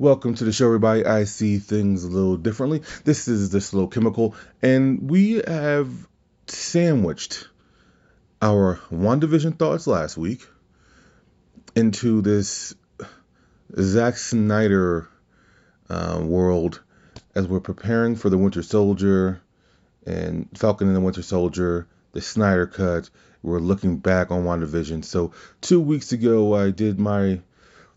Welcome to the show, everybody. I see things a little differently. This is the Slow Chemical, and we have sandwiched our WandaVision thoughts last week into this Zack Snyder uh, world as we're preparing for the Winter Soldier and Falcon and the Winter Soldier, the Snyder Cut. We're looking back on WandaVision. So, two weeks ago, I did my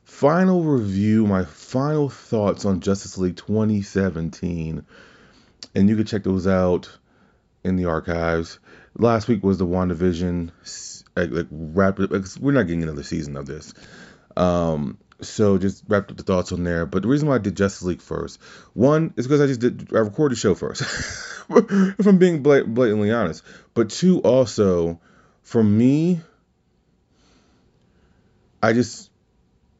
final review, my final thoughts on Justice League 2017. And you can check those out in the archives. Last week was the WandaVision like, like wrapped up. We're not getting another season of this. Um, so just wrapped up the thoughts on there. But the reason why I did Justice League first, one is because I just did I recorded the show first. if I'm being blatantly honest. But two, also for me, I just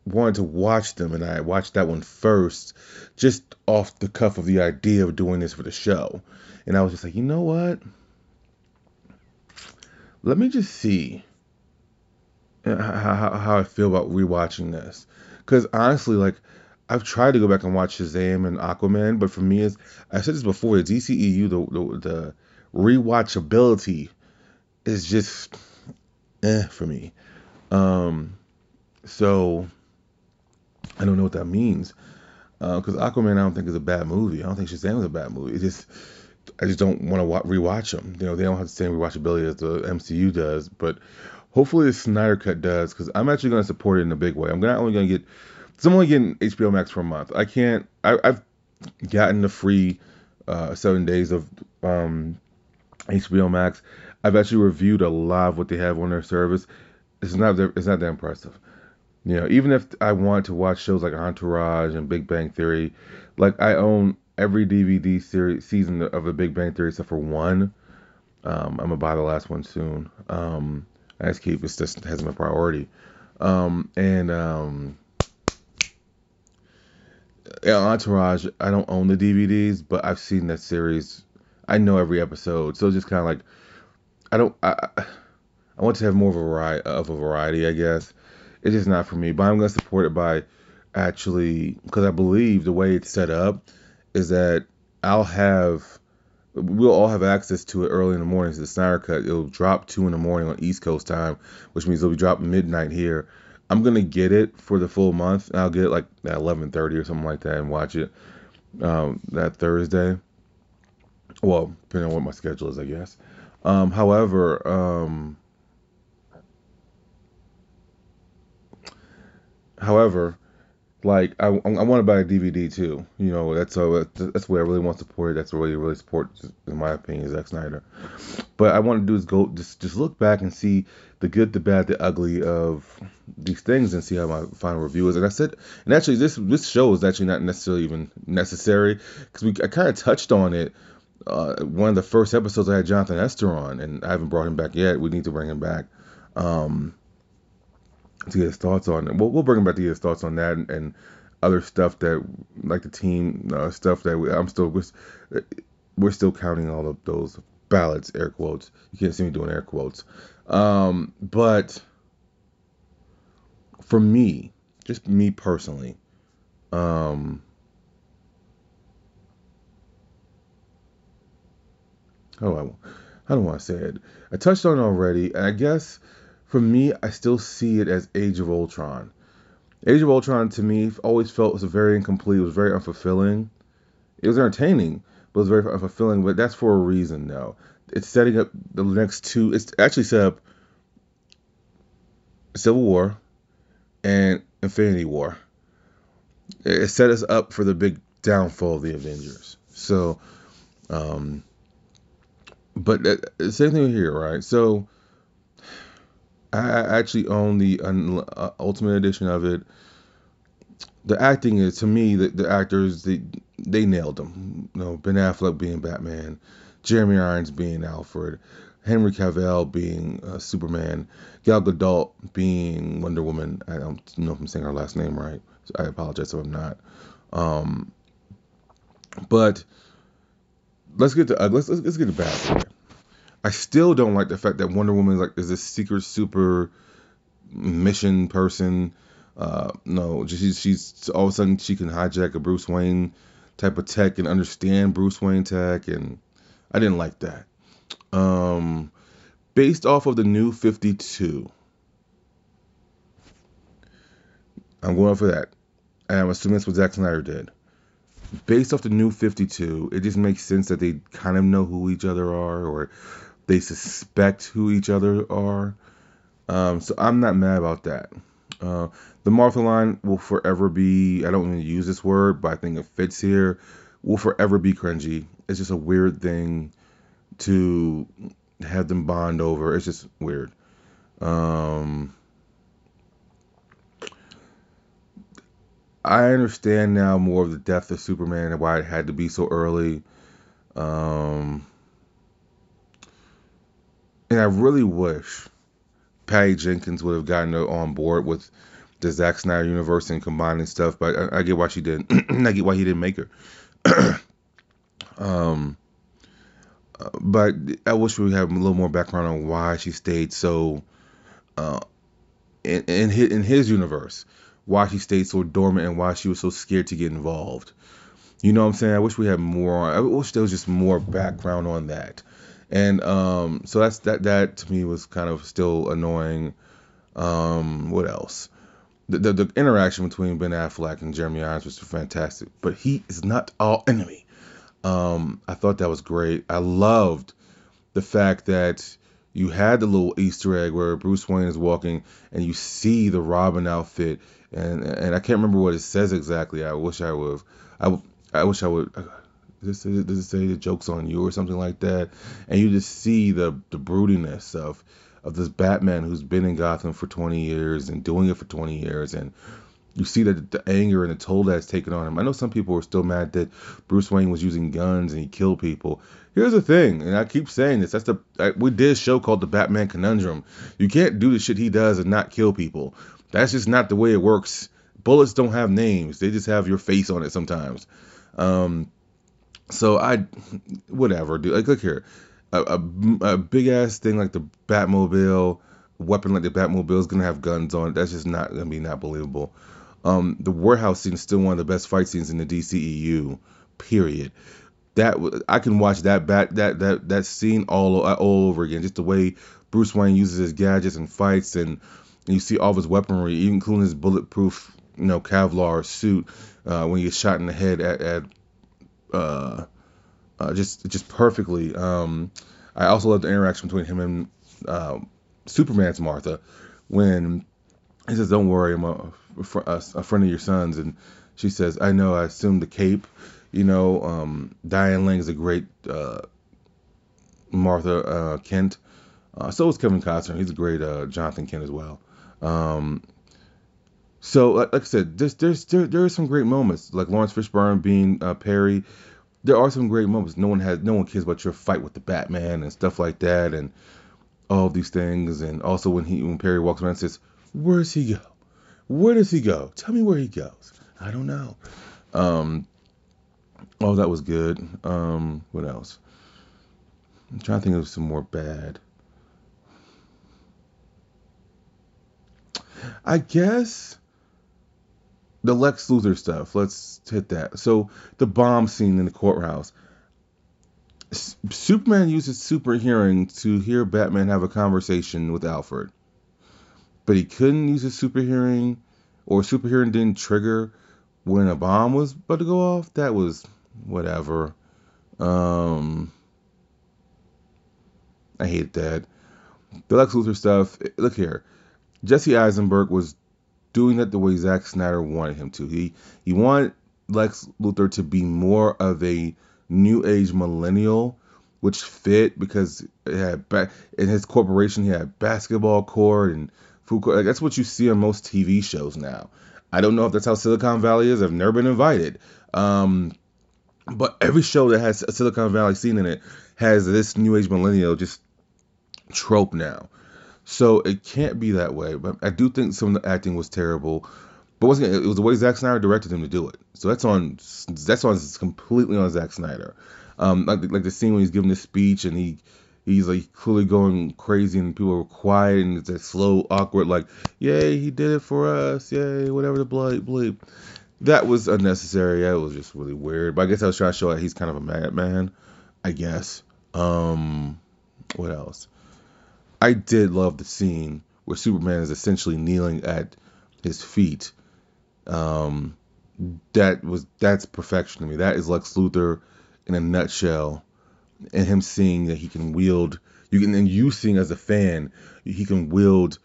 wanted to watch them, and I watched that one first, just off the cuff of the idea of doing this for the show. And I was just like, you know what? Let me just see how, how, how I feel about rewatching this. Because honestly, like, I've tried to go back and watch Shazam and Aquaman, but for me, is I said this before, the DCEU, the, the, the rewatchability is just eh for me. Um, so I don't know what that means. Because uh, Aquaman, I don't think is a bad movie. I don't think Shazam is a bad movie. It just I just don't want to wa- rewatch them. You know, they don't have the same rewatchability as the MCU does. But hopefully the Snyder Cut does, because I'm actually going to support it in a big way. I'm not only going to get, I'm only getting HBO Max for a month. I can't. I, have gotten the free uh, seven days of um, HBO Max. I've actually reviewed a lot of what they have on their service. It's not. It's not that impressive. You know, even if I want to watch shows like Entourage and Big Bang Theory, like I own every DVD series season of the Big Bang Theory except for one. Um, I'm gonna buy the last one soon. Um, I just keep it just hasn't been priority. Um, and um, yeah, Entourage, I don't own the DVDs, but I've seen that series. I know every episode, so it's just kind of like I don't. I, I want to have more of a variety of a variety, I guess it's just not for me. But I'm gonna support it by actually because I believe the way it's set up is that I'll have we'll all have access to it early in the morning. So the Snyder Cut it'll drop two in the morning on East Coast time, which means it'll be dropping midnight here. I'm gonna get it for the full month. I'll get it like at 11:30 or something like that and watch it um, that Thursday. Well, depending on what my schedule is, I guess. Um, however, um, However, like I, I want to buy a DVD too. You know, that's a, that's what I really want to support. That's what I really support, in my opinion, Zack Snyder. But I want to do is go just just look back and see the good, the bad, the ugly of these things and see how my final review is. And I said, and actually, this this show is actually not necessarily even necessary because we I kind of touched on it. Uh, one of the first episodes I had Jonathan Esther on, and I haven't brought him back yet. We need to bring him back. Um, to get his thoughts on it. We'll, we'll bring him back to get his thoughts on that and, and other stuff that, like the team uh, stuff that we, I'm still we're, we're still counting all of those ballots, air quotes. You can't see me doing air quotes. Um, but for me, just me personally, um, how do I, do I say it? I touched on it already, I guess for me, I still see it as Age of Ultron. Age of Ultron to me always felt was very incomplete. It was very unfulfilling. It was entertaining, but it was very unfulfilling. But that's for a reason, though. It's setting up the next two. It's actually set up Civil War and Infinity War. It set us up for the big downfall of the Avengers. So, um, but uh, same thing here, right? So I actually own the uh, Ultimate Edition of it. The acting is to me the, the actors they they nailed them. You know, Ben Affleck being Batman, Jeremy Irons being Alfred, Henry Cavill being uh, Superman, Gal Gadot being Wonder Woman. I don't know if I'm saying her last name right. So I apologize if I'm not. Um, but let's get to uh, let's, let's, let's get to here. I still don't like the fact that Wonder Woman is like is this secret super mission person. Uh, no, she's, she's all of a sudden she can hijack a Bruce Wayne type of tech and understand Bruce Wayne tech, and I didn't like that. Um, based off of the new 52, I'm going for that. and I'm assuming that's what Zack Snyder did. Based off the new 52, it just makes sense that they kind of know who each other are, or they suspect who each other are. Um, so I'm not mad about that. Uh, the Martha line will forever be, I don't even use this word, but I think it fits here, will forever be cringy. It's just a weird thing to have them bond over. It's just weird. Um, I understand now more of the death of Superman and why it had to be so early. Um, and I really wish Patty Jenkins would have gotten on board with the Zack Snyder universe and combining stuff, but I, I get why she didn't. I get why he didn't make her. um, but I wish we had a little more background on why she stayed so uh, in in his, in his universe, why she stayed so dormant and why she was so scared to get involved. You know what I'm saying? I wish we had more. I wish there was just more background on that. And um, so that's that. That to me was kind of still annoying. Um, what else? The, the, the interaction between Ben Affleck and Jeremy Irons was fantastic, but he is not our enemy. Um, I thought that was great. I loved the fact that you had the little Easter egg where Bruce Wayne is walking and you see the Robin outfit, and and I can't remember what it says exactly. I wish I would. I I wish I would. Does it, does it say the joke's on you or something like that? And you just see the the broodiness of of this Batman who's been in Gotham for 20 years and doing it for 20 years, and you see that the anger and the toll that's taken on him. I know some people are still mad that Bruce Wayne was using guns and he killed people. Here's the thing, and I keep saying this. That's the I, we did a show called the Batman Conundrum. You can't do the shit he does and not kill people. That's just not the way it works. Bullets don't have names; they just have your face on it sometimes. Um, so I, whatever, dude. Like, look here, a, a, a big ass thing like the Batmobile, weapon like the Batmobile is gonna have guns on it. That's just not gonna be not believable. Um, the warehouse scene is still one of the best fight scenes in the DCEU. Period. That I can watch that bat that that that scene all all over again. Just the way Bruce Wayne uses his gadgets and fights, and you see all of his weaponry, including his bulletproof, you know, Kevlar suit uh, when he gets shot in the head at, at uh, uh, just just perfectly. Um, I also love the interaction between him and uh, Superman's Martha when he says, "Don't worry, I'm a, a, friend of your son's," and she says, "I know. I assumed the cape." You know, um, Diane Lane is a great uh, Martha uh, Kent. Uh, so is Kevin Costner. He's a great Jonathan Kent as well. Um, so, like, I said, there's there's there, there are some great moments, like Lawrence Fishburne being uh, Perry. There are some great moments. No one has, no one cares about your fight with the Batman and stuff like that, and all these things. And also when he when Perry walks around and says, "Where does he go? Where does he go? Tell me where he goes." I don't know. Um, oh, that was good. Um, what else? I'm trying to think of some more bad. I guess the Lex Luthor stuff. Let's hit that. So the bomb scene in the courthouse. Superman uses super hearing to hear Batman have a conversation with Alfred, but he couldn't use his super hearing, or super hearing didn't trigger when a bomb was about to go off. That was whatever. Um, I hate that. The Lex Luthor stuff. Look here, Jesse Eisenberg was doing it the way Zack Snyder wanted him to. He he wanted Lex Luthor to be more of a new age millennial, which fit because it had ba- in his corporation he had basketball court and food court. Like, that's what you see on most TV shows now. I don't know if that's how Silicon Valley is. I've never been invited. Um, but every show that has a Silicon Valley scene in it has this new age millennial just trope now. So it can't be that way. But I do think some of the acting was terrible. But again, it was the way Zack Snyder directed him to do it. So that's on that's on completely on Zack Snyder. Um, like the, like the scene when he's giving the speech and he he's like clearly going crazy and people are quiet and it's a slow, awkward, like, yay, he did it for us, yay, whatever the bleep, bleep. That was unnecessary. That was just really weird. But I guess I was trying to show that he's kind of a madman, I guess. Um, what else? I did love the scene where Superman is essentially kneeling at his feet. Um, that was that's perfection to me. That is Lex Luthor in a nutshell, and him seeing that he can wield. You can and you seeing as a fan, he can wield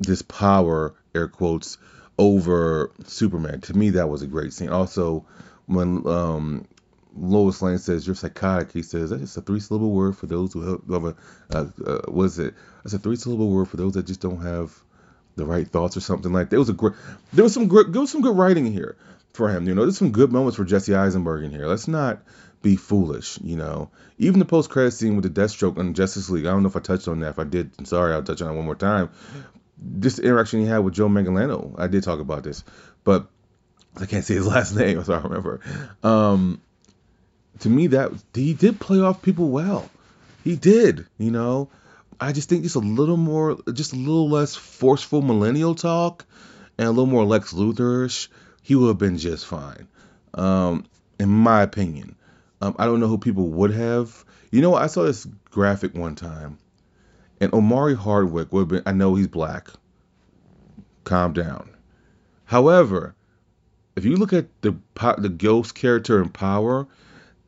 this power, air quotes, over Superman. To me, that was a great scene. Also, when um, Lois Lane says you're psychotic, he says that's just a three syllable word for those who have uh, uh, what is it? That's a three syllable word for those that just don't have the right thoughts or something like that. It was a great. There was some great. There was some good writing here for him. You know, there's some good moments for Jesse Eisenberg in here. Let's not be foolish. You know, even the post credit scene with the Deathstroke on Justice League. I don't know if I touched on that. If I did, I'm sorry. I'll touch on it one more time. This interaction he had with Joe Manganiello. I did talk about this, but I can't say his last name, so I remember. Um, to me, that he did play off people well. He did. You know, I just think just a little more, just a little less forceful millennial talk, and a little more Lex Luthorish, he would have been just fine. Um, in my opinion. Um, I don't know who people would have. You know, I saw this graphic one time, and Omari Hardwick would have been. I know he's black. Calm down. However, if you look at the the ghost character in Power,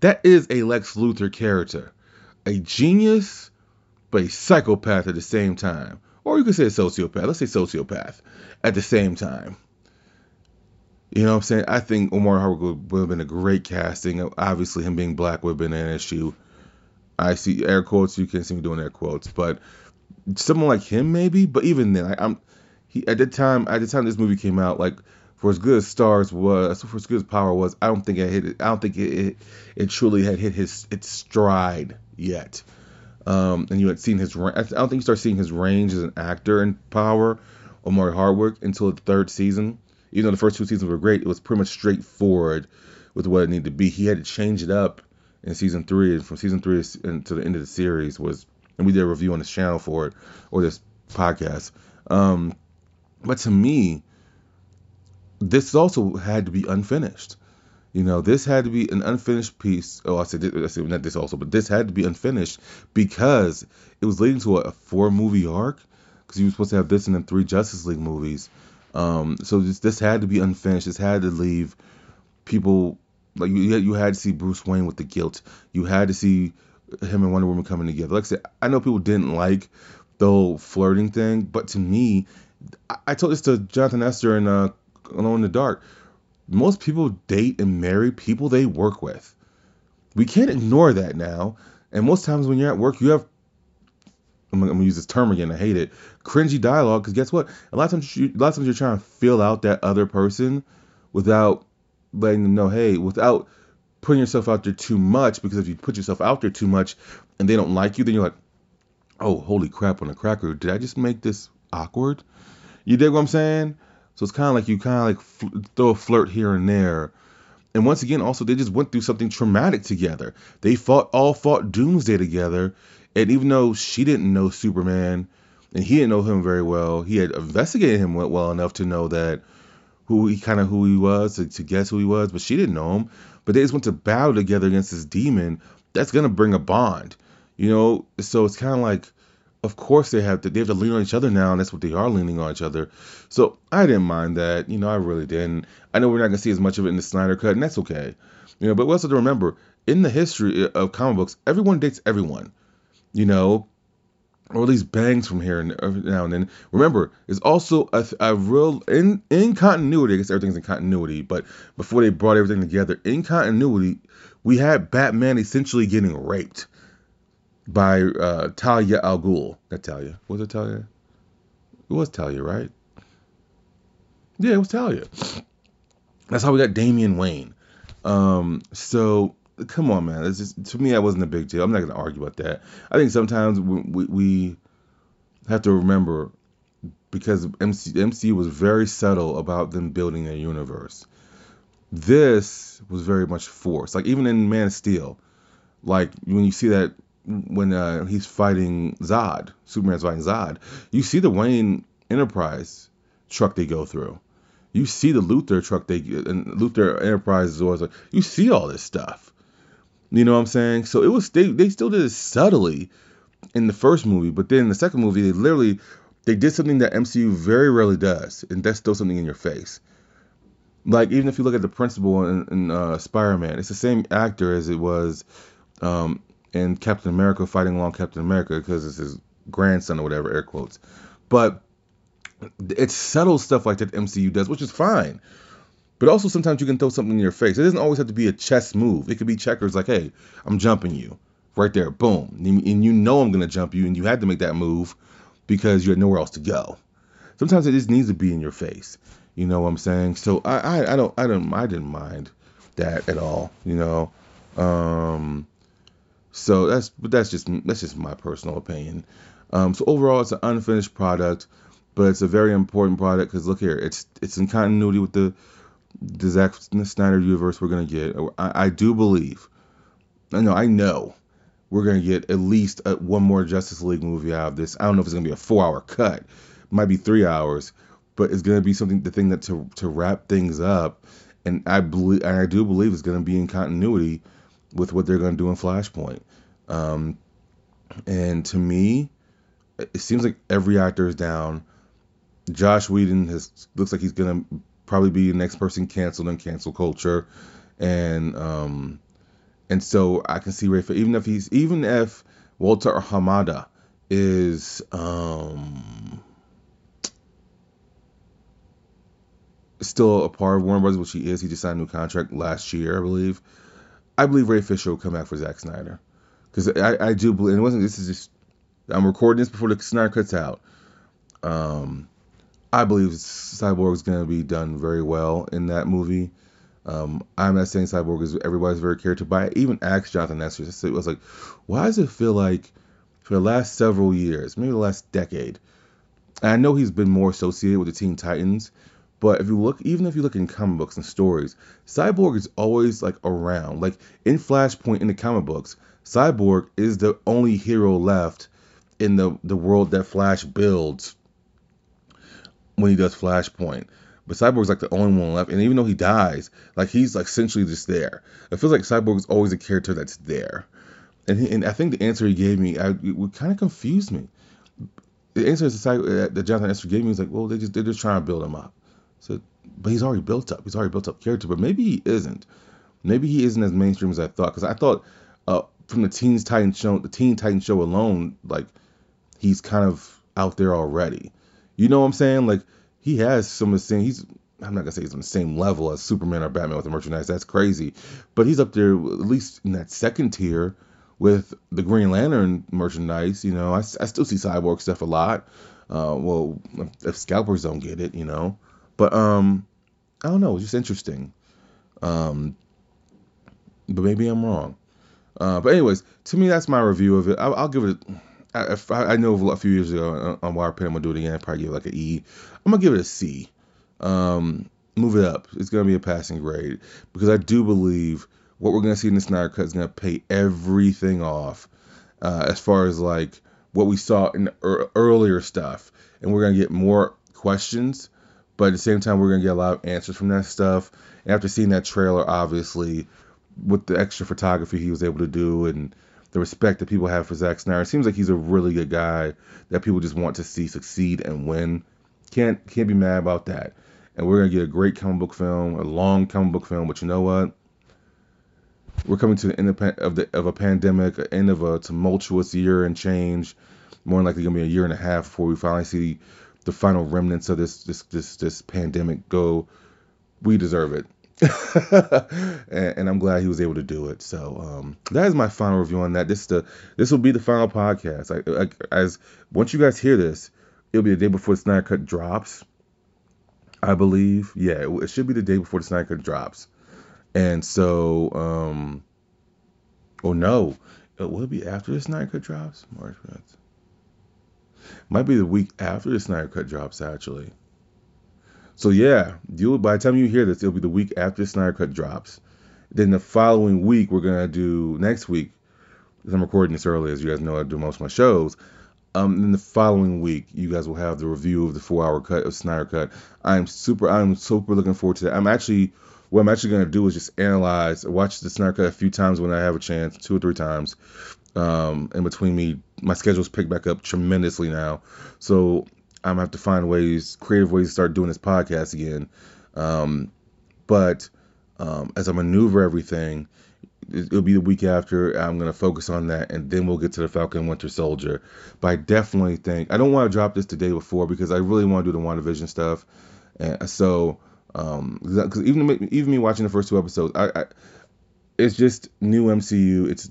that is a Lex Luthor character, a genius, but a psychopath at the same time. Or you could say a sociopath. Let's say sociopath at the same time. You know what I'm saying? I think Omar Hardwick would have been a great casting. Obviously, him being black would have been an issue. I see air quotes. You can't see me doing air quotes, but someone like him maybe. But even then, I, am he at the time. At the time this movie came out, like for as good as Starz was, for as good as Power was, I don't think it hit. It, I don't think it, it, it truly had hit his its stride yet. Um, and you had seen his. I don't think you start seeing his range as an actor in Power, Omari Hardwick, until the third season even though the first two seasons were great, it was pretty much straightforward with what it needed to be. He had to change it up in season three, and from season three to the end of the series was, and we did a review on this channel for it or this podcast. Um, but to me, this also had to be unfinished. You know, this had to be an unfinished piece. Oh, I said, I said not this also, but this had to be unfinished because it was leading to a, four movie arc. Because you were supposed to have this and then three Justice League movies. Um, so this, this had to be unfinished. This had to leave people like you. You had to see Bruce Wayne with the guilt. You had to see him and Wonder Woman coming together. Like I said, I know people didn't like the whole flirting thing, but to me, I, I told this to Jonathan Esther and uh, Alone in the Dark. Most people date and marry people they work with. We can't ignore that now. And most times when you're at work, you have I'm, gonna use this term again. I hate it. Cringy dialogue. Because guess what? A lot of times, you, a lot of times you're trying to fill out that other person without letting them know, hey, without putting yourself out there too much. Because if you put yourself out there too much and they don't like you, then you're like, oh, holy crap on a cracker. Did I just make this awkward? You dig what I'm saying? So it's kind of like you kind of like fl- throw a flirt here and there. And once again, also they just went through something traumatic together. They fought all fought Doomsday together, and even though she didn't know Superman and he didn't know him very well, he had investigated him well enough to know that who he kind of who he was to, to guess who he was, but she didn't know him. But they just went to battle together against this demon. That's gonna bring a bond, you know. So it's kind of like, of course they have to they have to lean on each other now, and that's what they are leaning on each other. So I didn't mind that, you know. I really didn't. I know we're not gonna see as much of it in the Snyder cut, and that's okay, you know. But we also have to remember in the history uh, of comic books, everyone dates everyone you know, or at least bangs from here and now and then. Remember, it's also a, a real in in continuity. I guess everything's in continuity, but before they brought everything together, in continuity, we had Batman essentially getting raped by uh, Talia al Ghul. Not Talia. Was it Talia? It was Talia, right? Yeah, it was Talia. That's how we got Damian Wayne. Um, so come on, man. It's just to me that wasn't a big deal. I'm not gonna argue about that. I think sometimes we, we, we have to remember because MC, MC was very subtle about them building a universe. This was very much forced. Like even in Man of Steel, like when you see that when uh, he's fighting Zod, Superman's fighting Zod, you see the Wayne Enterprise truck they go through. You see the Luthor truck they and Luthor Enterprise is always like you see all this stuff. You know what I'm saying? So it was they they still did it subtly in the first movie, but then in the second movie they literally they did something that MCU very rarely does, and that's still something in your face. Like even if you look at the principal in, in uh, Spider-Man, it's the same actor as it was um, in Captain America fighting along Captain America because it's his grandson or whatever, air quotes. But it's subtle stuff like that MCU does, which is fine. But also sometimes you can throw something in your face. It doesn't always have to be a chess move. It could be checkers like, hey, I'm jumping you. Right there, boom. And you know I'm gonna jump you, and you had to make that move because you had nowhere else to go. Sometimes it just needs to be in your face. You know what I'm saying? So I, I, I don't I don't I didn't mind that at all. You know. Um so that's but that's just that's just my personal opinion. Um, so overall, it's an unfinished product, but it's a very important product because look here, it's it's in continuity with the the Zack Snyder universe we're gonna get. I, I do believe, I know, I know, we're gonna get at least a, one more Justice League movie out of this. I don't know if it's gonna be a four-hour cut, it might be three hours, but it's gonna be something the thing that to to wrap things up. And I believe, and I do believe it's gonna be in continuity with what they're gonna do in Flashpoint. Um, and to me, it seems like every actor is down. Josh Whedon has looks like he's gonna probably be the next person canceled in cancel culture, and um, and so I can see Rafe even if he's even if Walter Hamada is um still a part of Warner Brothers, which he is. He just signed a new contract last year, I believe. I believe Ray Fisher will come back for Zack Snyder because I, I do believe and it wasn't. This is just I'm recording this before the Snyder cuts out. Um, I believe Cyborg is going to be done very well in that movie. Um, I'm not saying Cyborg is everybody's very character, but I even asked Jonathan Nestor. I was like, why does it feel like for the last several years, maybe the last decade, I know he's been more associated with the Teen Titans, but if you look, even if you look in comic books and stories, Cyborg is always like around. Like in Flashpoint in the comic books, Cyborg is the only hero left in the the world that Flash builds when he does Flashpoint. But Cyborg's like the only one left, and even though he dies, like he's like essentially just there. It feels like Cyborg is always a character that's there. And he, and I think the answer he gave me, I, it kind of confused me. The answer that Jonathan Nestor gave me was like, well, they just they're just trying to build him up. So, but he's already built up. He's already built up character. But maybe he isn't. Maybe he isn't as mainstream as I thought. Because I thought uh, from the Teen Titans show, the Teen Titans show alone, like he's kind of out there already. You know what I'm saying? Like he has some of the same. He's I'm not gonna say he's on the same level as Superman or Batman with the merchandise. That's crazy, but he's up there at least in that second tier with the Green Lantern merchandise. You know, I, I still see Cyborg stuff a lot. Uh, well, if scalpers don't get it, you know, but um, I don't know. It's just interesting. Um, but maybe I'm wrong. Uh, but anyways, to me, that's my review of it. I'll, I'll give it. I, I know a few years ago on Wirepen, I'm gonna do it again. I probably give it like an E. I'm gonna give it a C. Um, move it up. It's gonna be a passing grade because I do believe what we're gonna see in the Snyder Cut is gonna pay everything off uh, as far as like what we saw in er- earlier stuff, and we're gonna get more questions, but at the same time we're gonna get a lot of answers from that stuff. And after seeing that trailer, obviously with the extra photography he was able to do and the respect that people have for Zack Snyder. It seems like he's a really good guy that people just want to see succeed and win. Can't can't be mad about that. And we're gonna get a great comic book film, a long comic book film. But you know what? We're coming to the end of the of a pandemic, end of a tumultuous year and change. More than likely gonna be a year and a half before we finally see the final remnants of this this this this pandemic go. We deserve it. and, and, I'm glad he was able to do it. So um, that is my final review on that. This the this will be the final podcast. I, as once you guys hear this, it'll be the day before the Snyder Cut drops. I believe, yeah, it, it should be the day before the Snyder Cut drops. And so, um, oh no, it will be after the Snyder Cut drops. March, might be the week after the Snyder Cut drops actually. So yeah, you by the time you hear this, it'll be the week after Snyder Cut drops. Then the following week, we're gonna do next week. As I'm recording this early, as you guys know, I do most of my shows. Um, then the following week, you guys will have the review of the four-hour cut of Snyder Cut. I'm super, I'm super looking forward to that. I'm actually, what I'm actually gonna do is just analyze, watch the Snyder Cut a few times when I have a chance, two or three times. Um, in between me, my schedule's picked back up tremendously now, so I'm gonna have to find ways, creative ways to start doing this podcast again. Um, but um, as I maneuver everything, it'll be the week after. I'm gonna focus on that, and then we'll get to the Falcon Winter Soldier. But I definitely think I don't want to drop this the day before because I really want to do the WandaVision stuff, and so um, because even even me watching the first two episodes, I, I it's just new MCU. It's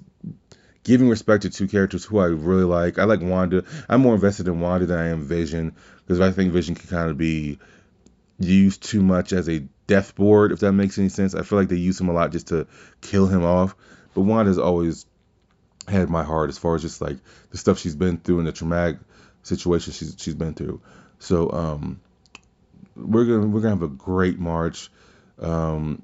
giving respect to two characters who I really like. I like Wanda. I'm more invested in Wanda than I am Vision because I think Vision can kind of be used too much as a death board, if that makes any sense. I feel like they use him a lot just to kill him off. But Wanda's always had my heart as far as just like the stuff she's been through and the traumatic situation she's she's been through. So um, we're gonna we're gonna have a great March, um,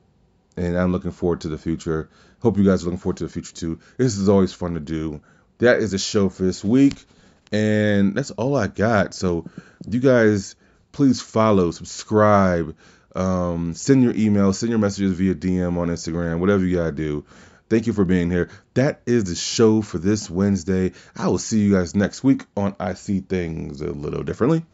and I'm looking forward to the future. Hope you guys are looking forward to the future too. This is always fun to do. That is a show for this week, and that's all I got. So you guys please follow, subscribe, um, send your email, send your messages via DM on Instagram, whatever you gotta do. Thank you for being here. That is the show for this Wednesday. I will see you guys next week on I See Things a Little Differently.